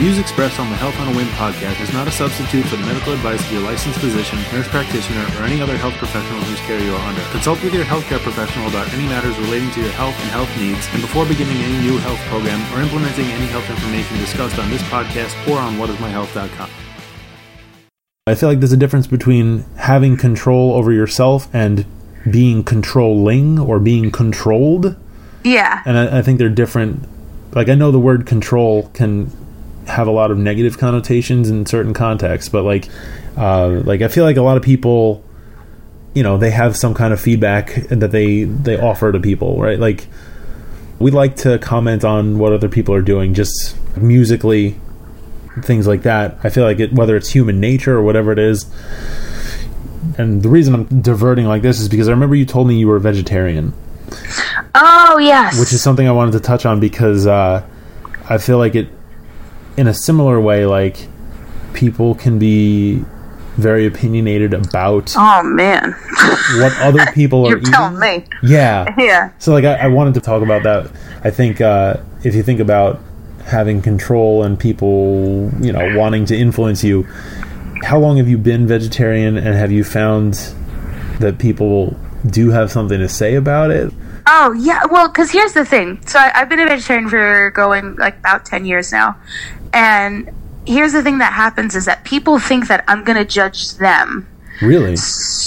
views expressed on the Health on a WIMH podcast is not a substitute for the medical advice of your licensed physician, nurse practitioner, or any other health professional whose care you are under. Consult with your healthcare professional about any matters relating to your health and health needs, and before beginning any new health program or implementing any health information discussed on this podcast or on whatismyhealth.com. I feel like there's a difference between having control over yourself and being controlling or being controlled. Yeah. And I, I think they're different. Like, I know the word control can have a lot of negative connotations in certain contexts, but like, uh, like I feel like a lot of people, you know, they have some kind of feedback that they they offer to people, right? Like, we like to comment on what other people are doing, just musically, things like that. I feel like it, whether it's human nature or whatever it is. And the reason I'm diverting like this is because I remember you told me you were a vegetarian, Oh yes. which is something I wanted to touch on because uh, I feel like it, in a similar way, like people can be very opinionated about Oh man. what other people are You're eating. telling me. Yeah. Yeah. So like I, I wanted to talk about that. I think uh, if you think about having control and people, you know, wanting to influence you, how long have you been vegetarian and have you found that people do have something to say about it? Oh yeah. Well, because here's the thing. So I, I've been a vegetarian for going like about ten years now, and here's the thing that happens is that people think that I'm gonna judge them. Really?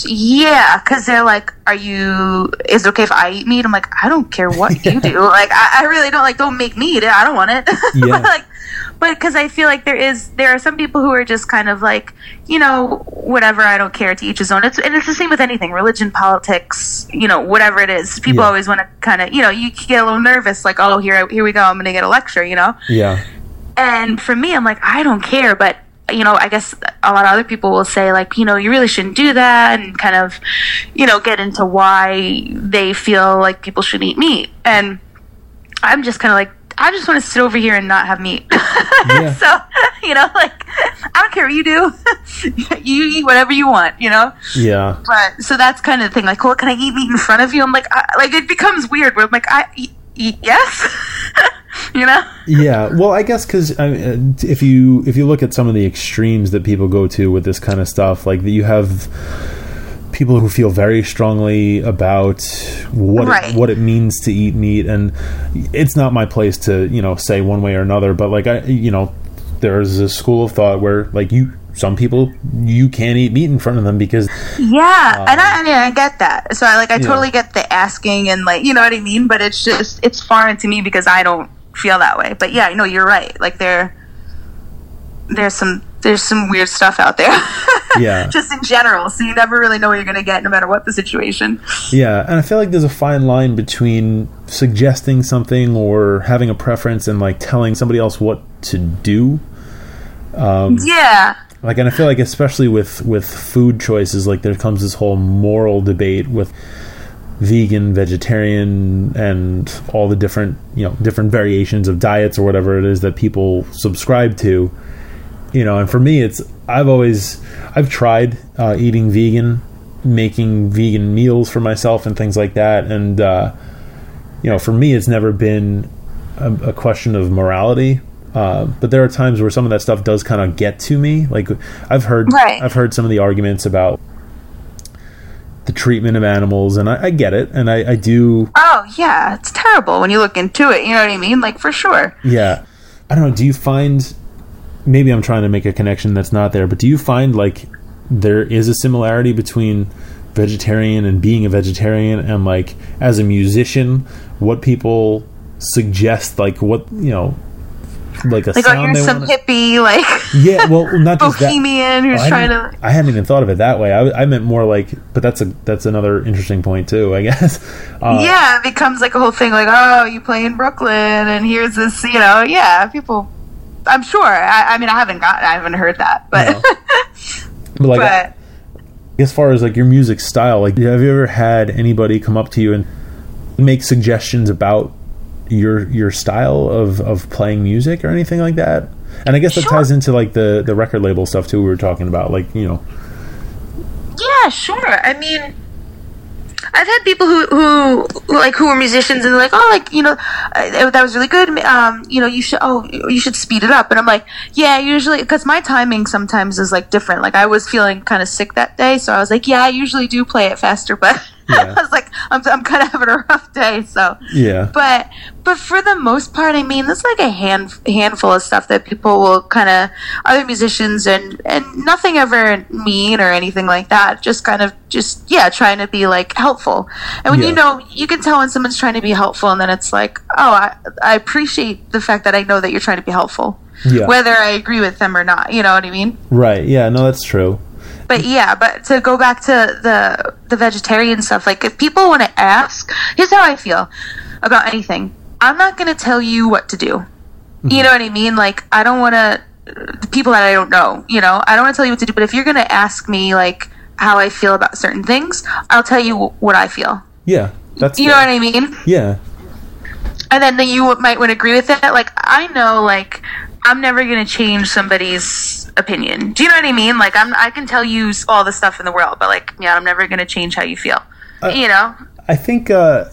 Yeah, because they're like, "Are you? Is it okay if I eat meat?" I'm like, "I don't care what you do. Like, I, I really don't like. Don't make me eat it. I don't want it." Yeah. but like, but because I feel like there is there are some people who are just kind of like, you know, whatever. I don't care. To each his own. It's and it's the same with anything, religion, politics, you know, whatever it is. People Yeah. always want to kind of, you know, you get a little nervous, like, "Oh, here here we go. I'm going to get a lecture," you know. Yeah. And for me, I'm like, I don't care, but you know, I guess a lot of other people will say like, you know, you really shouldn't do that, and kind of, you know, get into why they feel like people should eat meat. And I'm just kind of like, I just want to sit over here and not have meat. Yeah. so, you know, like, I don't care what you do. you eat whatever you want, you know. Yeah. But so that's kind of the thing. Like, well, can I eat meat in front of you? I'm like, I, like it becomes weird. Where I'm like, I yes, you know. Yeah, well, I guess because I mean, uh, if you if you look at some of the extremes that people go to with this kind of stuff, like that you have people who feel very strongly about what Right. it, what it means to eat meat, and it's not my place to you know say one way or another, but like I you know there's a school of thought where like you some people you can't eat meat in front of them because Yeah, and I, I mean, I get that. So I like, I Um, totally get the asking and like, you know what I mean. But it's just, it's foreign to me because I don't feel that way. But yeah, no, you're right. Like there, there's some, there's some weird stuff out there. Yeah. just in general. So you never really know what you're gonna get, no matter what the situation. Yeah, and I feel like there's a fine line between suggesting something or having a preference and like telling somebody else what to do. Yeah, Like, and I feel like especially with with food choices, like there comes this whole moral debate with vegan, vegetarian, and all the different you know different variations of diets or whatever it is that people subscribe to. You know, and for me, it's I've always I've tried uh, eating vegan, making vegan meals for myself and things like that, and uh, you know, for me, it's never been a, a question of morality. Uh, but there are times where some of that stuff does kind of get to me. Like I've heard, Right. I've heard some of the arguments about the treatment of animals, and I, I get it, and I, I do. Oh yeah, it's terrible when you look into it. You know what I mean? Like for sure. Yeah, I don't know. Do you find? Maybe I'm trying to make a connection that's not there, but do you find like there is a similarity between vegetarian and being a vegetarian, and like as a musician, what people suggest, like what you know, like a Like, oh, sound you're they some want. hippie, like Yeah, well, not just that. bohemian who's I trying to. I hadn't even thought of it that way. I, I meant more like, but that's a that's another interesting point too. I guess. Uh, yeah, it becomes like a whole thing. Like, oh, you play in Brooklyn, and here's this. You know, yeah, people. I'm sure. I, I mean, I haven't got. I haven't heard that, but. But like, but as far as like your music style, like, have you ever had anybody come up to you and make suggestions about your your style of of playing music or anything like that? And I guess that Sure. ties into like the the record label stuff too. We were talking about like you know, yeah, sure. I mean, I've had people who, who like who were musicians and like, oh, like you know, uh, that was really good. Um, you know, you should oh, you should speed it up. And I'm like, yeah, usually because my timing sometimes is like different. Like I was feeling kind of sick that day, so I was like, yeah, I usually do play it faster, but. Yeah. I was like, I'm, I'm kind of having a rough day, so Yeah. but but for the most part, I mean, there's like a hand handful of stuff that people will kind of other musicians and and nothing ever mean or anything like that. Just kind of just yeah, trying to be like helpful. And when Yeah. you know, you can tell when someone's trying to be helpful, and then it's like, oh, I I appreciate the fact that I know that you're trying to be helpful, Yeah. whether I agree with them or not. You know what I mean? Right. Yeah. No, that's true. But yeah, but to go back to the the vegetarian stuff, like if people want to ask, here's how I feel about anything. I'm not going to tell you what to do. You mm-hmm. know what I mean? Like I don't want to people that I don't know. You know, I don't want to tell you what to do. But if you're going to ask me like how I feel about certain things, I'll tell you wh- what I feel. Yeah. That's. You know what I mean? Yeah. and then then you might would agree with it. Like I know, like I'm never gonna change somebody's opinion. Do you know what I mean? Like I'm, I can tell you all the stuff in the world, but like, yeah, I'm never gonna change how you feel. you know? I think. uh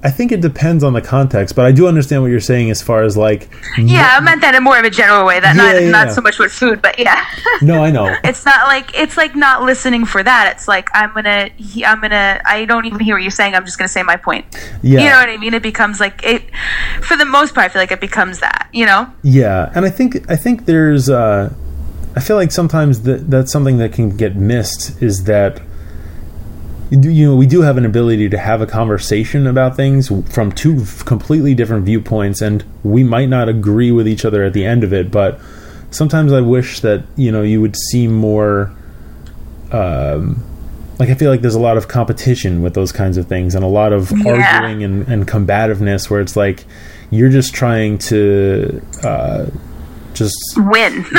I think it depends on the context, but I do understand what you're saying as far as like. Yeah, I meant that in more of a general way. That Yeah, not yeah, not yeah. so much with food, but yeah. No, I know. it's not like it's like not listening for that. It's like I'm gonna I'm gonna I don't even hear what you're saying. I'm just gonna say my point. Yeah. You know what I mean? It becomes like it. For the most part, I feel like it becomes that. You know? Yeah, and I think I think there's uh, I feel like sometimes that that's something that can get missed is that you know we do have an ability to have a conversation about things from two completely different viewpoints and we might not agree with each other at the end of it but sometimes I wish that you know you would see more um, like I feel like there's a lot of competition with those kinds of things and a lot of Yeah. arguing and, and combativeness where it's like you're just trying to uh, just Win.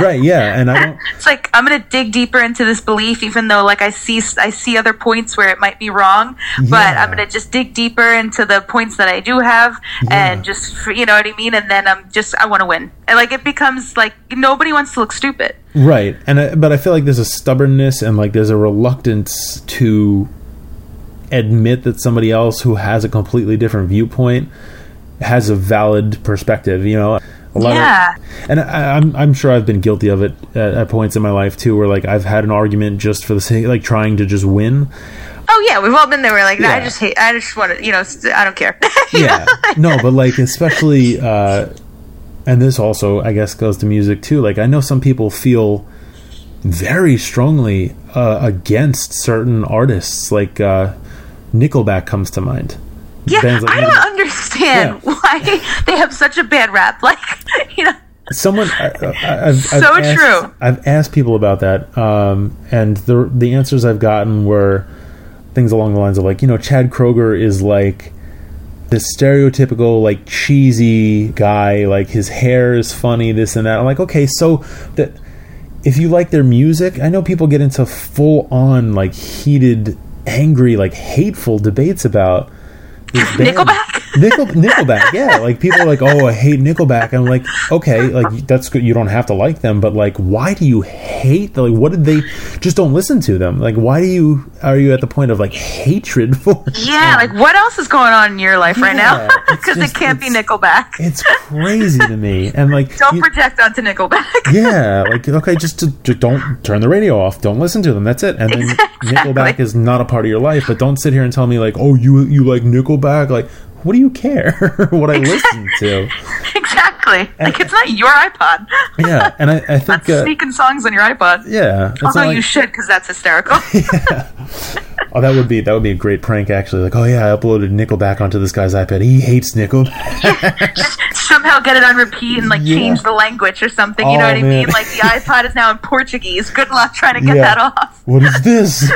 right yeah and I don't it's like I'm gonna dig deeper into this belief, even though like I see I see other points where it might be wrong, but I'm gonna just dig deeper into the points that I do have, and just you know what I mean. And then I'm just I want to win, and like it becomes like nobody wants to look stupid. right and I, but I feel like there's a stubbornness and like there's a reluctance to admit that somebody else who has a completely different viewpoint has a valid perspective you know Yeah. and I, I'm I'm sure I've been guilty of it at, at points in my life too, where like I've had an argument just for the sake, like trying to just win. Oh yeah, we've all been there. We're like, I just hate. I just want to, you know, st- I don't care. Yeah, no, but like especially, uh, and this also I guess goes to music too. Like I know some people feel very strongly uh, against certain artists, like uh, Nickelback comes to mind. Yeah. Bands like I don't understand Yeah. why they have such a bad rap. Like, you know. Someone, I, I've, So I've asked, true. I've asked people about that, um, and the the answers I've gotten were things along the lines of like, you know, Chad Kroeger is like this stereotypical like cheesy guy, like his hair is funny, this and that. I'm like, okay, so that if you like their music, I know people get into full on like heated, angry, like hateful debates about this band. Nickelback? Nickel, Nickelback, yeah. Like people are like, "Oh, I hate Nickelback." I'm like, okay, like that's good. You don't have to like them, but like, why do you hate? Like, what did they? Just don't listen to them. Like, why do you? Are you at the point of like hatred for? Yeah, like what else is going on in your life right now? Because it can't be Nickelback. It's crazy to me, and like, Don't you- project onto Nickelback. yeah, like okay, just to, just don't turn the radio off. Don't listen to them. That's it. And then Exactly. Nickelback is not a part of your life. But don't sit here and tell me like, oh, you you like Nickelback. Like, what do you care what I listen to? exactly. Like it's not your iPod. Yeah, and I, I think uh, Sneaking songs on your iPod. yeah, Although you like, should, because that's hysterical. yeah. oh that would be that would be a great prank actually. Like, oh yeah, I uploaded Nickelback onto this guy's iPad. He hates Nickelback. Somehow get it on repeat and like Yeah. change the language or something. You know Oh, what I mean? Like the iPod is now in Portuguese. Good luck trying to get Yeah. that off. what is this?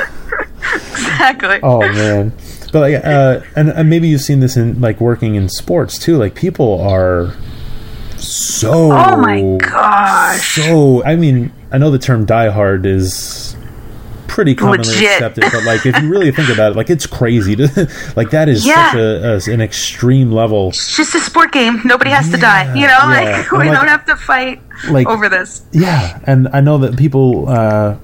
Exactly. Oh man. But like, uh, and, and maybe you've seen this in like working in sports too. Like people are so. Oh my gosh. So I mean, I know the term "die hard" is pretty commonly Legit. accepted, but like if you really think about it, like it's crazy to like that is Yeah. such a, a an extreme level. It's just a sport game. Nobody has to die. You know, Yeah, like yeah. we like- don't have to fight Like- over this. Yeah, and I know that people. Uh,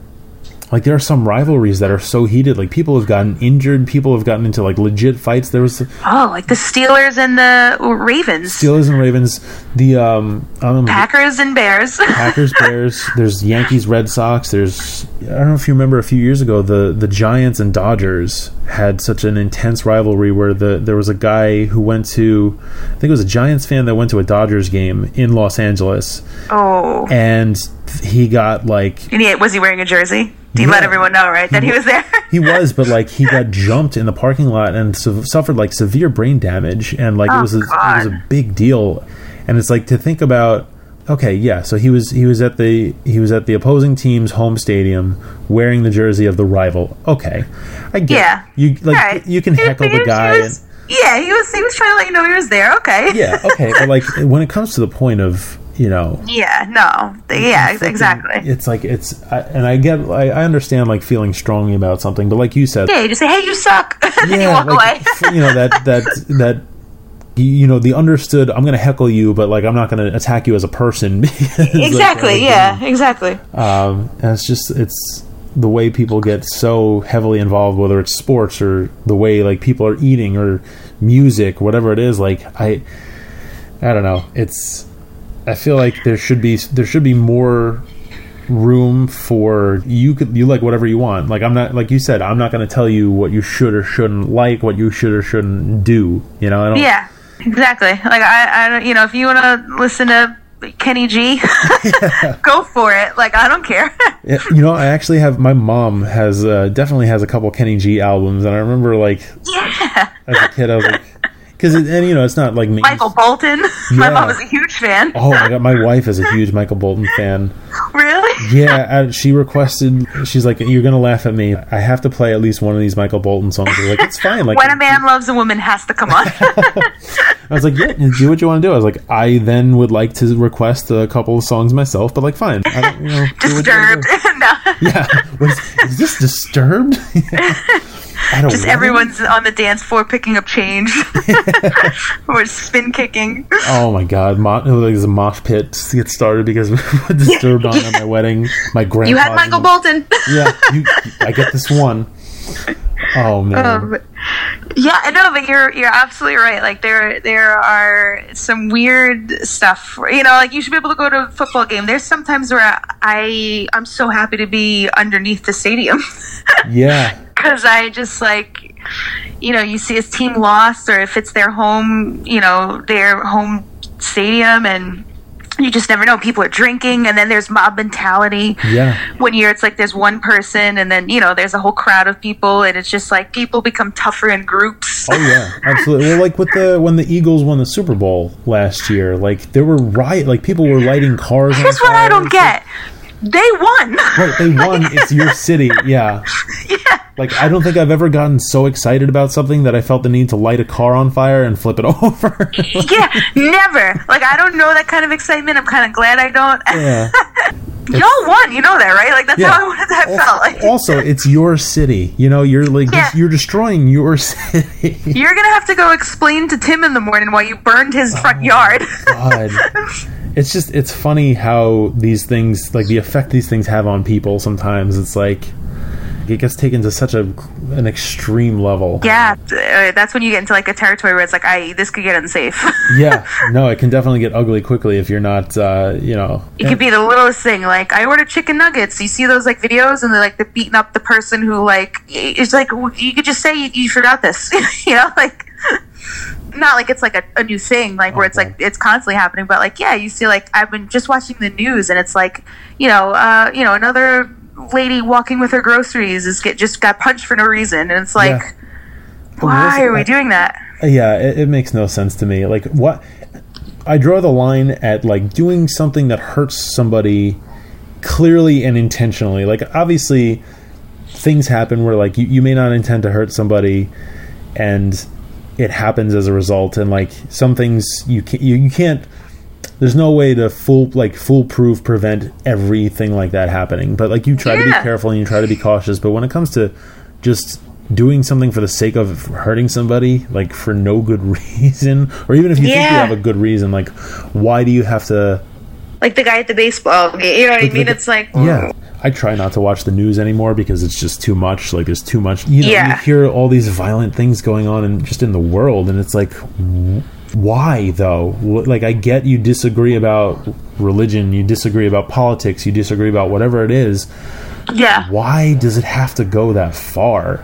like there are some rivalries that are so heated. Like people have gotten injured, people have gotten into like legit fights. There was Oh, like the Steelers and the Ravens, Steelers and Ravens, the um, I don't know, Packers and Bears. Packers, Bears. There's Yankees, Red Sox. There's I don't know if you remember a few years ago the the Giants and Dodgers had such an intense rivalry where the there was a guy who went to I think it was a Giants fan that went to a Dodgers game in Los Angeles oh, and he got like and he, was he wearing a jersey? He let everyone know, right, that he was there? he was but like he got jumped in the parking lot and su- suffered like severe brain damage and like it Oh, was a, it was a big deal and it's like to think about okay yeah so he was he was at the he was at the opposing team's home stadium wearing the jersey of the rival okay i get Yeah. you like Right. you can heckle he the guy he was- yeah, he was. He was trying to let you know he was there. Okay. yeah okay but like when it comes to the point of you know Yeah. No. Yeah. Exactly. it's like it's I, and i get I, I understand like feeling strongly about something but like you said Yeah. You just say, "Hey, you suck," and then you yeah, walk like, away. you know that that that you- know the understood. I'm going to heckle you, but like I'm not going to attack you as a person. like, exactly. uh, Yeah. Exactly. Um, and it's just it's the way people get so heavily involved, whether it's sports or the way like people are eating or music, whatever it is. Like I, I don't know. It's I feel like there should be there should be more room for you could you like whatever you want like i'm not like you said i'm not going to tell you what you should or shouldn't like what you should or shouldn't do you know i don't Yeah. Exactly. Like I, I don't. You know, if you want to listen to Kenny G, go for it. Like I don't care. Yeah, you know i actually have my mom has uh, definitely has a couple kenny g albums and i remember like yeah. as a kid i was like because and you know it's not like main- Michael Bolton. Yeah. My mom was a huge fan. oh my god my wife is a huge michael bolton fan Really? yeah she requested she's like you're gonna laugh at me i have to play at least one of these michael bolton songs I was like it's fine like When a man loves a woman has to come on. I was like, yeah, do what you want to do. I was like, I then would like to request a couple of songs myself, but like, fine. I don't, you know, do what you Disturbed. no. Yeah. What is, is this disturbed? Don't Just know. everyone's on the dance floor picking up change or spin kicking. Oh my god, mo- it was like a mosh pit to get started because we were disturbed on at my wedding. My grandpa. You had Michael Bolton. Yeah, you, I get this one. Oh man. Um, yeah, I know, but you're you're absolutely right. Like there there are some weird stuff. You know, like you should be able to go to a football game. There's sometimes where I I'm so happy to be underneath the stadium yeah. because I just like you know you see his team lost or if it's their home you know their home stadium and you just never know people are drinking and then there's mob mentality Yeah. one year it's like there's one person and then you know there's a whole crowd of people and it's just like people become tougher in groups Oh yeah, absolutely. Well, like with the when the Eagles won the Super Bowl last year, like there were riot, like people were lighting cars. here's what i don't get they won Right, they won. It's your city. Yeah. Like I don't think I've ever gotten so excited about something that I felt the need to light a car on fire and flip it over. yeah never like i don't know that kind of excitement i'm kind of glad i don't yeah. y'all won you know that right like that's Yeah. how I, wanted that felt like Also, it's your city. You know, you're like Yeah. you're destroying your city. You're gonna have to go explain to Tim in the morning why you burned his Oh. front yard. God. It's just it's funny how these things like the effect these things have on people sometimes. It's like it gets taken to such a an extreme level. yeah, uh, that's when you get into like a territory where it's like, I this could get unsafe. yeah, no, it can definitely get ugly quickly if you're not, uh, you know. it could be the littlest thing. Like I ordered chicken nuggets. You see those like videos, and they're like they're beating up the person who like it's like you could just say you, you forgot this, you know, like. Not like it's like a, a new thing, like where it's like it's constantly happening, but like yeah, you see like I've been just watching the news and it's like you know, uh, you know, another lady walking with her groceries is get just got punched for no reason, and it's like, Yeah. why are we doing that? Yeah, it, it makes no sense to me. Like, what? I draw the line at like doing something that hurts somebody clearly and intentionally. Like, obviously, things happen where like you, you may not intend to hurt somebody, and it happens as a result. And like some things you can't you, you can't. There's no way to full like foolproof prevent everything like that happening. But like you try to be careful and you try to be cautious. But when it comes to just doing something for the sake of hurting somebody, like for no good reason, or even if you think you have a good reason, like why do you have to? Like the guy at the baseball game, you know what I mean? like- It's like, Yeah, oh. I try not to watch the news anymore because it's just too much. Like there's too much. You know, Yeah. you hear all these violent things going on and just in the world, and it's like, why though? Like I get you disagree about religion, you disagree about politics, you disagree about whatever it is. Yeah. Why does it have to go that far?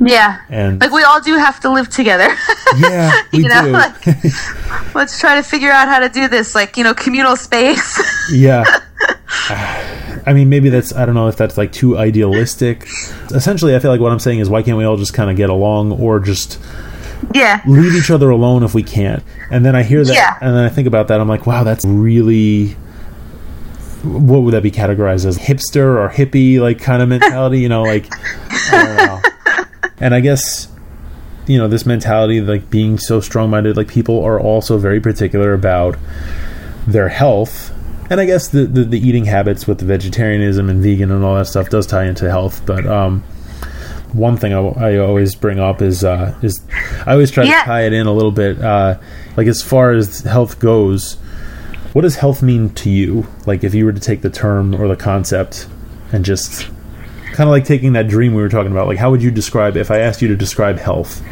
Yeah. And Like we all do have to live together. yeah, we you know, do. like let's try to figure out how to do this, like, you know, communal space. yeah. I mean, maybe that's I don't know if that's like too idealistic. Essentially, I feel like what I'm saying is why can't we all just kind of get along or just yeah. leave each other alone if we can't? And then I hear that, Yeah. and then I think about that. I'm like, wow, that's really. What would that be categorized as? Hipster or hippie, like kind of mentality? You know, like I don't know. And I guess you know this mentality, like being so strong-minded, like people are also very particular about their health. And I guess the, the, the eating habits with the vegetarianism and vegan and all that stuff does tie into health. But um, one thing I, I always bring up is uh, is I always try Yeah. to tie it in a little bit. Uh, like as far as health goes, what does health mean to you? Like if you were to take the term or the concept and just kind of like taking that dream we were talking about, like how would you describe if I asked you to describe health?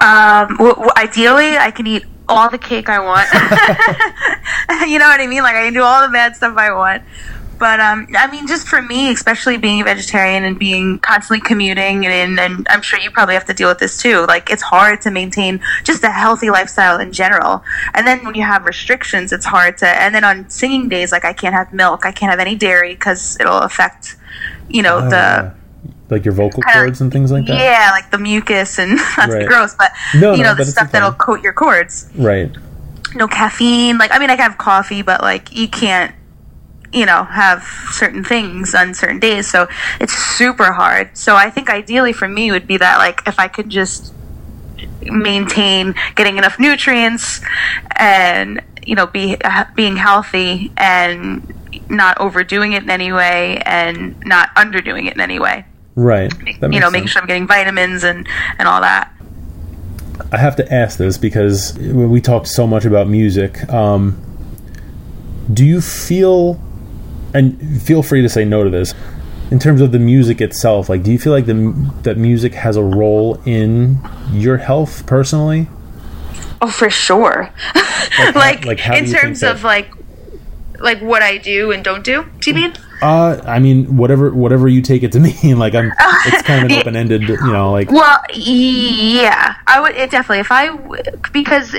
Um, w- w- ideally, I can eat all the cake I want. you know what I mean? Like I can do all the bad stuff I want. But um, I mean, just for me, especially being a vegetarian and being constantly commuting, and, and I'm sure you probably have to deal with this too. Like it's hard to maintain just a healthy lifestyle in general. And then when you have restrictions, it's hard to. And then on singing days, like I can't have milk, I can't have any dairy because it'll affect, you know, the Uh, like your vocal cords and things like that? yeah, like the mucus and that's Right. gross, but No, you no, know but the stuff that'll coat your cords. Right. No caffeine. Like I mean, I can have coffee, but like you can't, you know, have certain things on certain days. So it's super hard. So I think ideally for me would be that like if I could just maintain getting enough nutrients and you know be being healthy and not overdoing it in any way and not underdoing it in any way Right. That you know, making sure I'm getting vitamins and and all that. I have to ask this because we talked so much about music, um, do you feel, and feel free to say no to this, in terms of the music itself, like, do you feel like the that music has a role in your health personally? Oh, for sure. how- like, like, how in terms that- of like like what I do and don't do. Do you mean? Uh, I mean, whatever whatever you take it to mean, like I'm, it's kind of an open ended, you know, like Well, yeah, I would it definitely if I because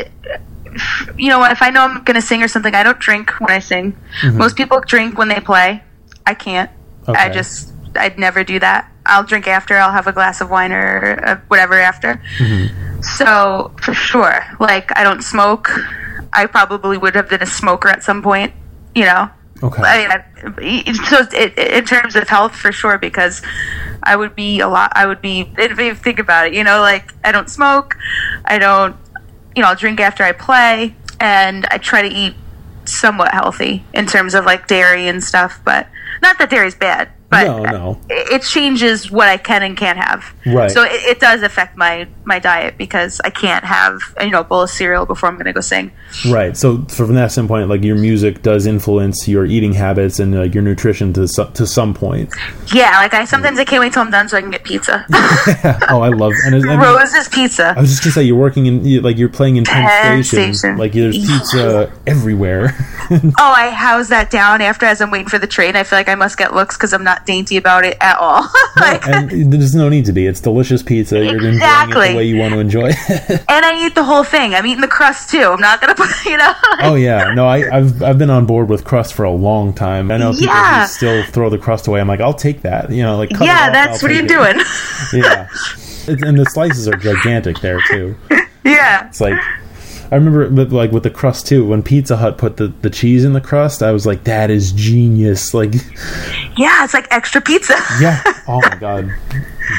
you know if I know I'm gonna sing or something, I don't drink when I sing. Most people drink when they play. I can't. I Mm-hmm. Just I'd never do that. I'll drink after. I'll have a glass of wine or uh, whatever after. Mm-hmm. So for sure, like I don't smoke. I probably would have been a smoker at some point. You know. okay, I mean, I, so it, in terms of health, for sure, because I would be a lot. I would be. If you think about it, you know, like I don't smoke, I don't, you know, I'll drink after I play, and I try to eat somewhat healthy in terms of like dairy and stuff. But not that dairy's bad, but No, no. it, it changes what I can and can't have. Right. So it, it does affect my my diet because I can't have you know a bowl of cereal before I'm going to go sing. right. So from that standpoint, like your music does influence your eating habits and like your nutrition to so- to some point. Yeah, like I sometimes I can't wait till I'm done so I can get pizza. oh, I love and, and Rose's Pizza. I was just gonna say you're working in you- like you're playing in Penn, Penn Station. Station. Like there's pizza everywhere. Oh, I house that down after as I'm waiting for the train. I feel like I must get looks because I'm not dainty about it at all. like, and, there's no need to be. It's delicious pizza. You're enjoying it Exactly. the way you want to enjoy. it. And I eat the whole thing. I'm eating the crust too. I'm not gonna put, you know. oh yeah, no, I, I've I've been on board with crust for a long time. I know people Yeah. who still throw the crust away. I'm like, I'll take that. You know, like yeah, off, that's I'll what you're it. doing. Yeah, and the slices are gigantic there too. yeah. It's like I remember, but like with the crust too. When Pizza Hut put the, the cheese in the crust, I was like, "That is genius!" Like, Yeah, it's like extra pizza. yeah, oh my god,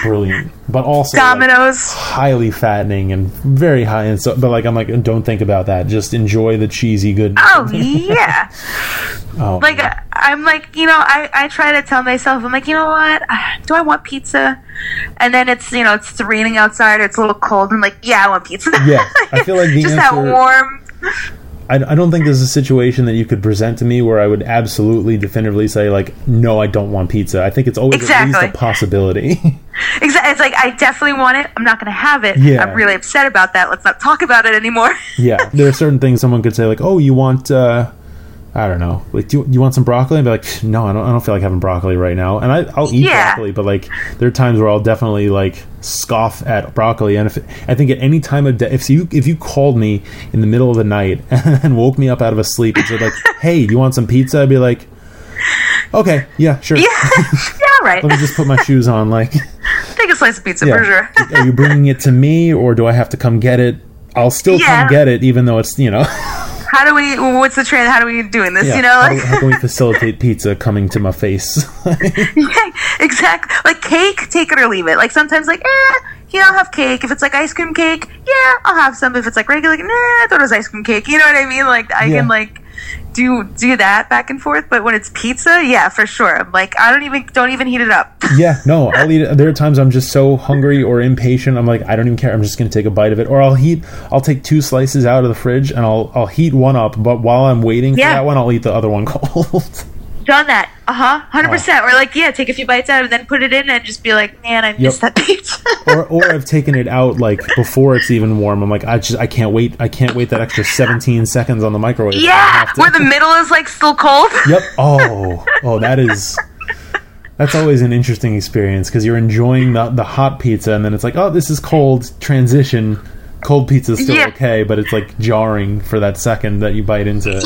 brilliant. But also like, Domino's. highly fattening and very high in so. But like, I'm like, don't think about that. Just enjoy the cheesy goodness. Oh yeah. Oh, like I'm like you know I, I try to tell myself I'm like you know what do I want pizza and then it's you know it's raining outside or it's a little cold and like yeah I want pizza Yeah, I feel like the just that answer- warm I, I don't think there's a situation that you could present to me where I would absolutely definitively say like, no, I don't want pizza. I think it's always at least a possibility. Exactly. It's like I definitely want it. I'm not going to have it. Yeah. I'm really upset about that. Let's not talk about it anymore. yeah, there are certain things someone could say like, oh, you want. uh I don't know. Like, do you, you want some broccoli? And be like, no, I don't. I don't feel like having broccoli right now. And I, I'll eat Yeah. broccoli, but like, there are times where I'll definitely like scoff at broccoli. And if I think at any time of day, if you if you called me in the middle of the night and woke me up out of a sleep and said like, hey, do you want some pizza? I'd be like, okay, yeah, sure. yeah. yeah. Right. Let me just put my shoes on. Like, Take a slice of pizza yeah. for sure. are you bringing it to me or do I have to come get it? I'll still Yeah. come get it, even though it's you know. How do we? What's the trend? How do we doing this? Yeah. You know, how, like how can we facilitate pizza coming to my face? yeah, exactly. Like cake, take it or leave it. Like sometimes, like eh, yeah, I'll have cake. If it's like ice cream cake, yeah, I'll have some. If it's like regular, like, nah, I thought it was ice cream cake. You know what I mean? Like I Yeah. can like do do that back and forth. But when it's pizza, yeah, for sure. I'm like I don't even don't even heat it up. yeah, no, I'll eat it. There are times I'm just so hungry or impatient. I'm like, I don't even care. I'm just going to take a bite of it, or I'll heat. I'll take two slices out of the fridge and I'll I'll heat one up. But while I'm waiting for that one, I'll eat the other one cold. Done that. Uh huh. Hundred percent. Or like yeah, take a few bites out and then put it in and just be like, man, I missed that pizza. or or I've taken it out like before it's even warm. I'm like, I just I can't wait. I can't wait that extra 17 seconds on the microwave. Yeah, where the middle is like still cold. Yep. Oh, oh, that is. That's always an interesting experience because you're enjoying the the hot pizza, and then it's like, oh, this is cold. Transition. Cold pizza is still Yeah. okay, but it's like jarring for that second that you bite into it.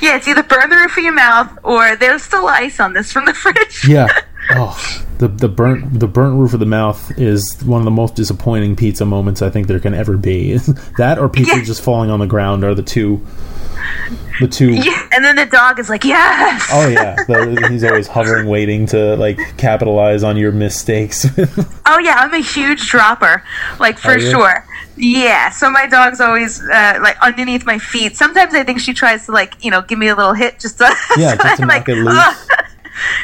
Yeah, it's either burn the roof of your mouth or there's still ice on this from the fridge. Yeah. Oh, the the burnt the burnt roof of the mouth is one of the most disappointing pizza moments I think there can ever be. that or pizza Yeah. just falling on the ground are the two. The two. Yeah, and then the dog is like, yes. Oh yeah, the, he's always hovering, waiting to like capitalize on your mistakes. Oh yeah, I'm a huge dropper, like for sure. Yeah, so my dog's always uh, like underneath my feet. Sometimes I think she tries to like you know give me a little hit just to Yeah, just to knock like, it loose.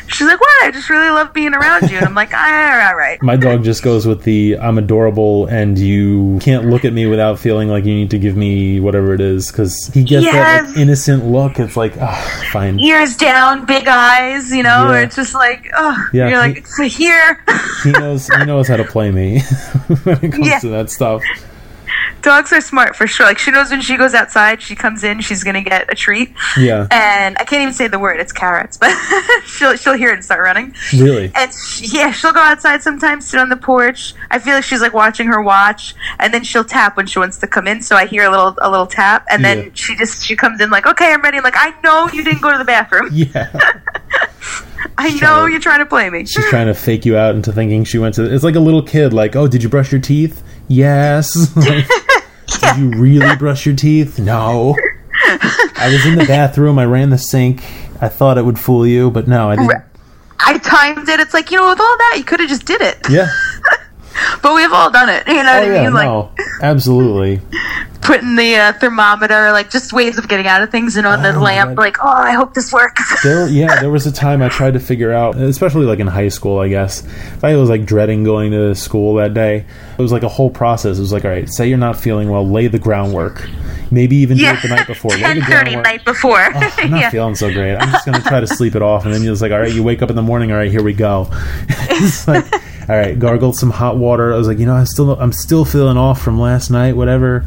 She's like, "What? I just really love being around you." And I'm like, "All right, all right." My dog just goes with the I'm adorable and you can't look at me without feeling like you need to give me whatever it is because he gets that like, innocent look. It's like, ah, fine. Ears down, big eyes, you know. Yeah. It's just like, oh, Yeah, you're he- like, "For here. He knows he knows how to play me when it comes Yeah. to that stuff. Dogs are smart for sure. Like she knows when she goes outside, she comes in, she's gonna get a treat. Yeah, And I can't even say the word; it's carrots, but she'll she'll hear it and start running. really. And she, yeah, she'll go outside sometimes, sit on the porch. I feel like she's like watching her watch, and then she'll tap when she wants to come in. So I hear a little a little tap, and then Yeah. she just she comes in like, okay, I'm ready. I'm like, I know you didn't go to the bathroom. Yeah, I know trying to- you're trying to play me. she's trying to fake you out into thinking she went to. It's like a little kid. Like, oh, did you brush your teeth? Yes. Did you really brush your teeth? No. I was in the bathroom. I ran the sink. I thought it would fool you, but no, I didn't. I timed it. It's like you know, with all that, you could have just did it. Yeah. But we've all done it. You know Oh what I yeah. mean? Like No. Absolutely. putting the uh, thermometer, like just ways of getting out of things, and on the Oh, my lamp, God. like, oh, I hope this works. There. Yeah. There was a time I tried to figure out, especially like in high school. I guess I was like dreading going to school that day, it was like a whole process. It was like, all right, say you're not feeling well, lay the groundwork. Maybe even do it the night before. Lay the groundwork. night before. Oh, I'm not yeah. feeling so great. I'm just gonna try to sleep it off, and then you're just like, all right, you wake up in the morning. All right, here we go. it's like, all right, gargled some hot water. I was like, you know, I'm still, I'm still feeling off from last night. Whatever.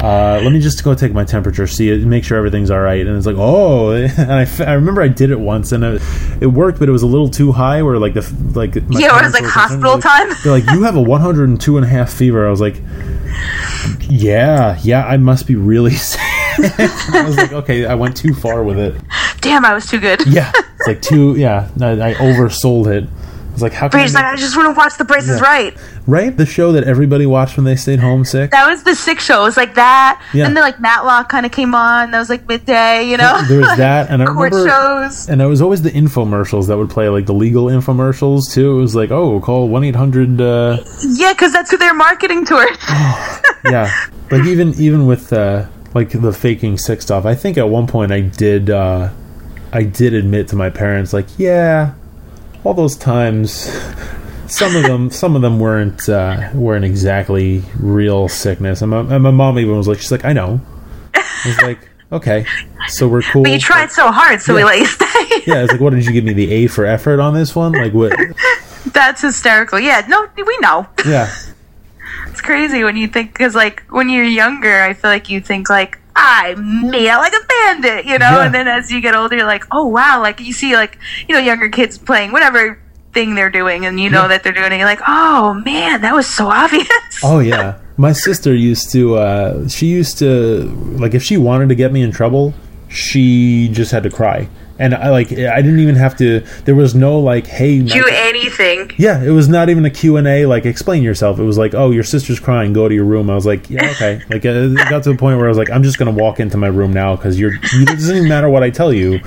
Uh, let me just go take my temperature, see it, make sure everything's all right. And it's like, oh, and I, f- I remember I did it once, and it, it worked, but it was a little too high. Where like the like Yeah, it's parents like hospital like- time. They're like, you have a 102 and a half fever. I was like, yeah, yeah, I must be really sick. I was like, okay, I went too far with it. Damn, I was too good. Yeah, it's like too. Yeah, I, I oversold it. It's like how can I like, I just want to watch The Price is Yeah. Right. right the show that everybody watched when they stayed homesick. That was the sick show. It was like that. Yeah. And then like Matlock kind of came on. That was like midday, you know? There was that, and I Court remember, shows. and it was always the infomercials that would play, like the legal infomercials too. It was like, oh, call one eight hundred. uh Yeah, because that's who they're marketing towards. Yeah, like even even with uh, like the faking sick stuff. I think at one point I did uh I did admit to my parents, like, yeah, all those times. Some of them, some of them weren't uh, weren't exactly real sickness, and my, and my mom even was like, she's like, I know. I was like, Okay, so we're cool. But you tried so hard, so we let you stay. Yeah, it's like, what did you give me the A for effort on this one? Like, what? That's hysterical. Yeah, no, we know. Yeah, It's crazy when you think because like when you're younger, I feel like you think like I made out like a bandit, you know, Yeah. and then as you get older, you're like, oh wow, like you see like you know younger kids playing whatever thing they're doing, and you know Yeah. that they're doing it. You're like, oh man, that was so obvious. Oh yeah. My sister used to uh she used to like if she wanted to get me in trouble, she just had to cry. And I like I didn't even have to there was no like hey Do anything. Yeah, it was not even a Q&A like explain yourself. It was like, "Oh, your sister's crying, go to your room." I was like, "Yeah, okay." Like uh, it got to a point where I was like, "I'm just going to walk into my room now cuz you're it doesn't even matter what I tell you.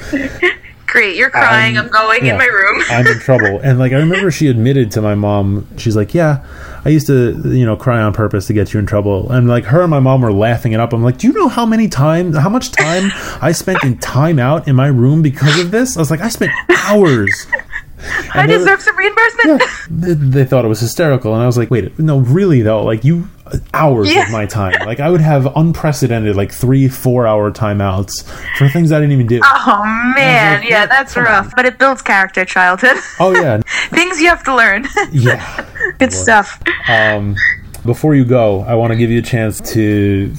Great, you're crying. I'm, going Yeah. in my room. I'm in trouble. And like I remember she admitted to my mom, she's like, "Yeah, I used to, you know, cry on purpose to get you in trouble." And like her and my mom were laughing it up. I'm like, "Do you know how many times how much time I spent in timeout in my room because of this?" I was like, "I spent hours." I And were- deserve some reimbursement. they, they thought it was hysterical and i was like wait no really though like you hours Yeah. of my time like i would have unprecedented like three four hour timeouts for things i didn't even do Oh man, like, yeah, that's rough. But it builds character, childhood. oh yeah Things you have to learn. yeah Good stuff. um before you go i want to give you a chance to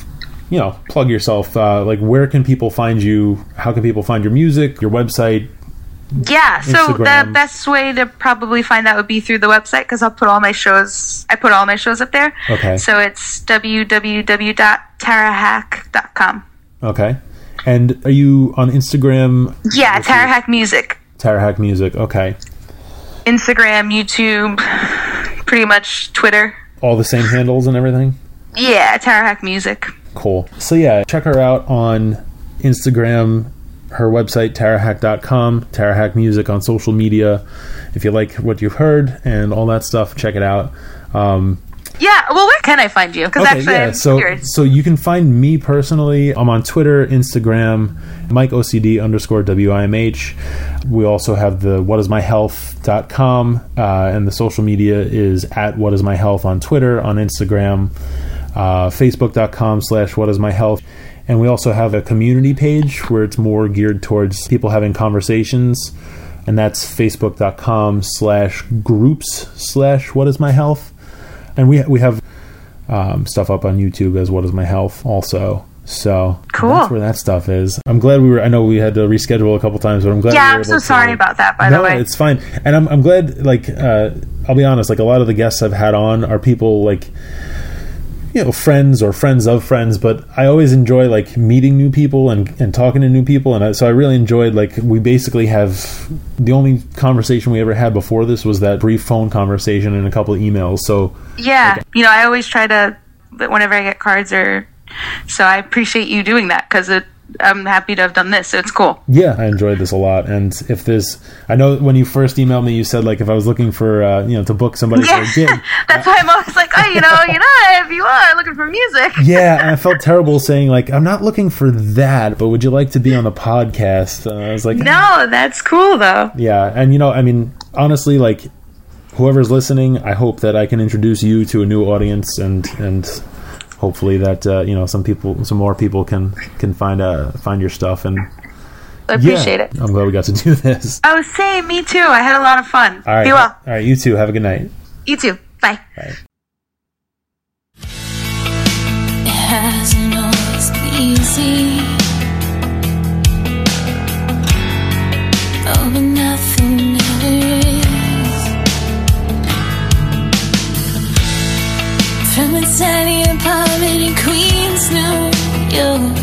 you know plug yourself uh, like where can people find you how can people find your music your website Yeah, so Instagram. the best way to probably find that would be through the website because I'll put all my shows. I put all my shows up there. Okay. So it's www.tarahack.com. okay and are you on instagram Yeah, Tara Hack Music. Tara Hack music okay Instagram, YouTube, pretty much Twitter. all the same handles and everything Yeah, Tara Hack Music. Cool. So yeah, check her out on Instagram, her website tarahack.com, Tarahack Music on social media. If you like what you've heard and all that stuff, check it out. Um, Yeah, well, where can I find you? Because okay, actually, yeah. I'm So curious. so you can find me personally. I'm on Twitter, Instagram, Mike OCD underscore WIMH. We also have the whatismyhealth.com, uh, and the social media is at whatismyhealth on Twitter, on Instagram, uh, facebook.com slash whatismyhealth. And we also have a community page where it's more geared towards people having conversations, and that's facebook.com slash groups slash what is my health. And we we have um, stuff up on YouTube as what is my health also. So Cool. that's where that stuff is. I'm glad we were. I know we had to reschedule a couple times, but I'm glad. Yeah, we were I'm so able to- sorry about that, by no, the way. it's fine, and I'm I'm glad. Like, uh, I'll be honest. Like a lot of the guests I've had on are people like, you know, friends or friends of friends. But I always enjoy like meeting new people and and talking to new people, and I, so I really enjoyed. Like, we basically have the only conversation we ever had before this was that brief phone conversation and a couple of emails. So Yeah, you know, I always try to whenever I get cards or so I appreciate you doing that because it. I'm happy to have done this. So it's cool. Yeah, I enjoyed this a lot. And if this, I know when you first emailed me, you said like if I was looking for, uh, you know, to book somebody Yeah, for a gig. that's why I'm always like, oh, you know, you know, if you are looking for music. yeah, and I felt terrible saying like I'm not looking for that, but would you like to be on the podcast? And I was like, No, that's cool though. yeah, and you know, I mean, honestly, like whoever's listening, I hope that I can introduce you to a new audience, and and hopefully that uh, you know some people, some more people can can find uh, find your stuff and. I appreciate yeah. it. I'm glad we got to do this. I was saying, me too. I had a lot of fun. All right. Be well. All right. You too. Have a good night. You too. Bye. Bye. It hasn't always been easy. pirate in Queens, New York.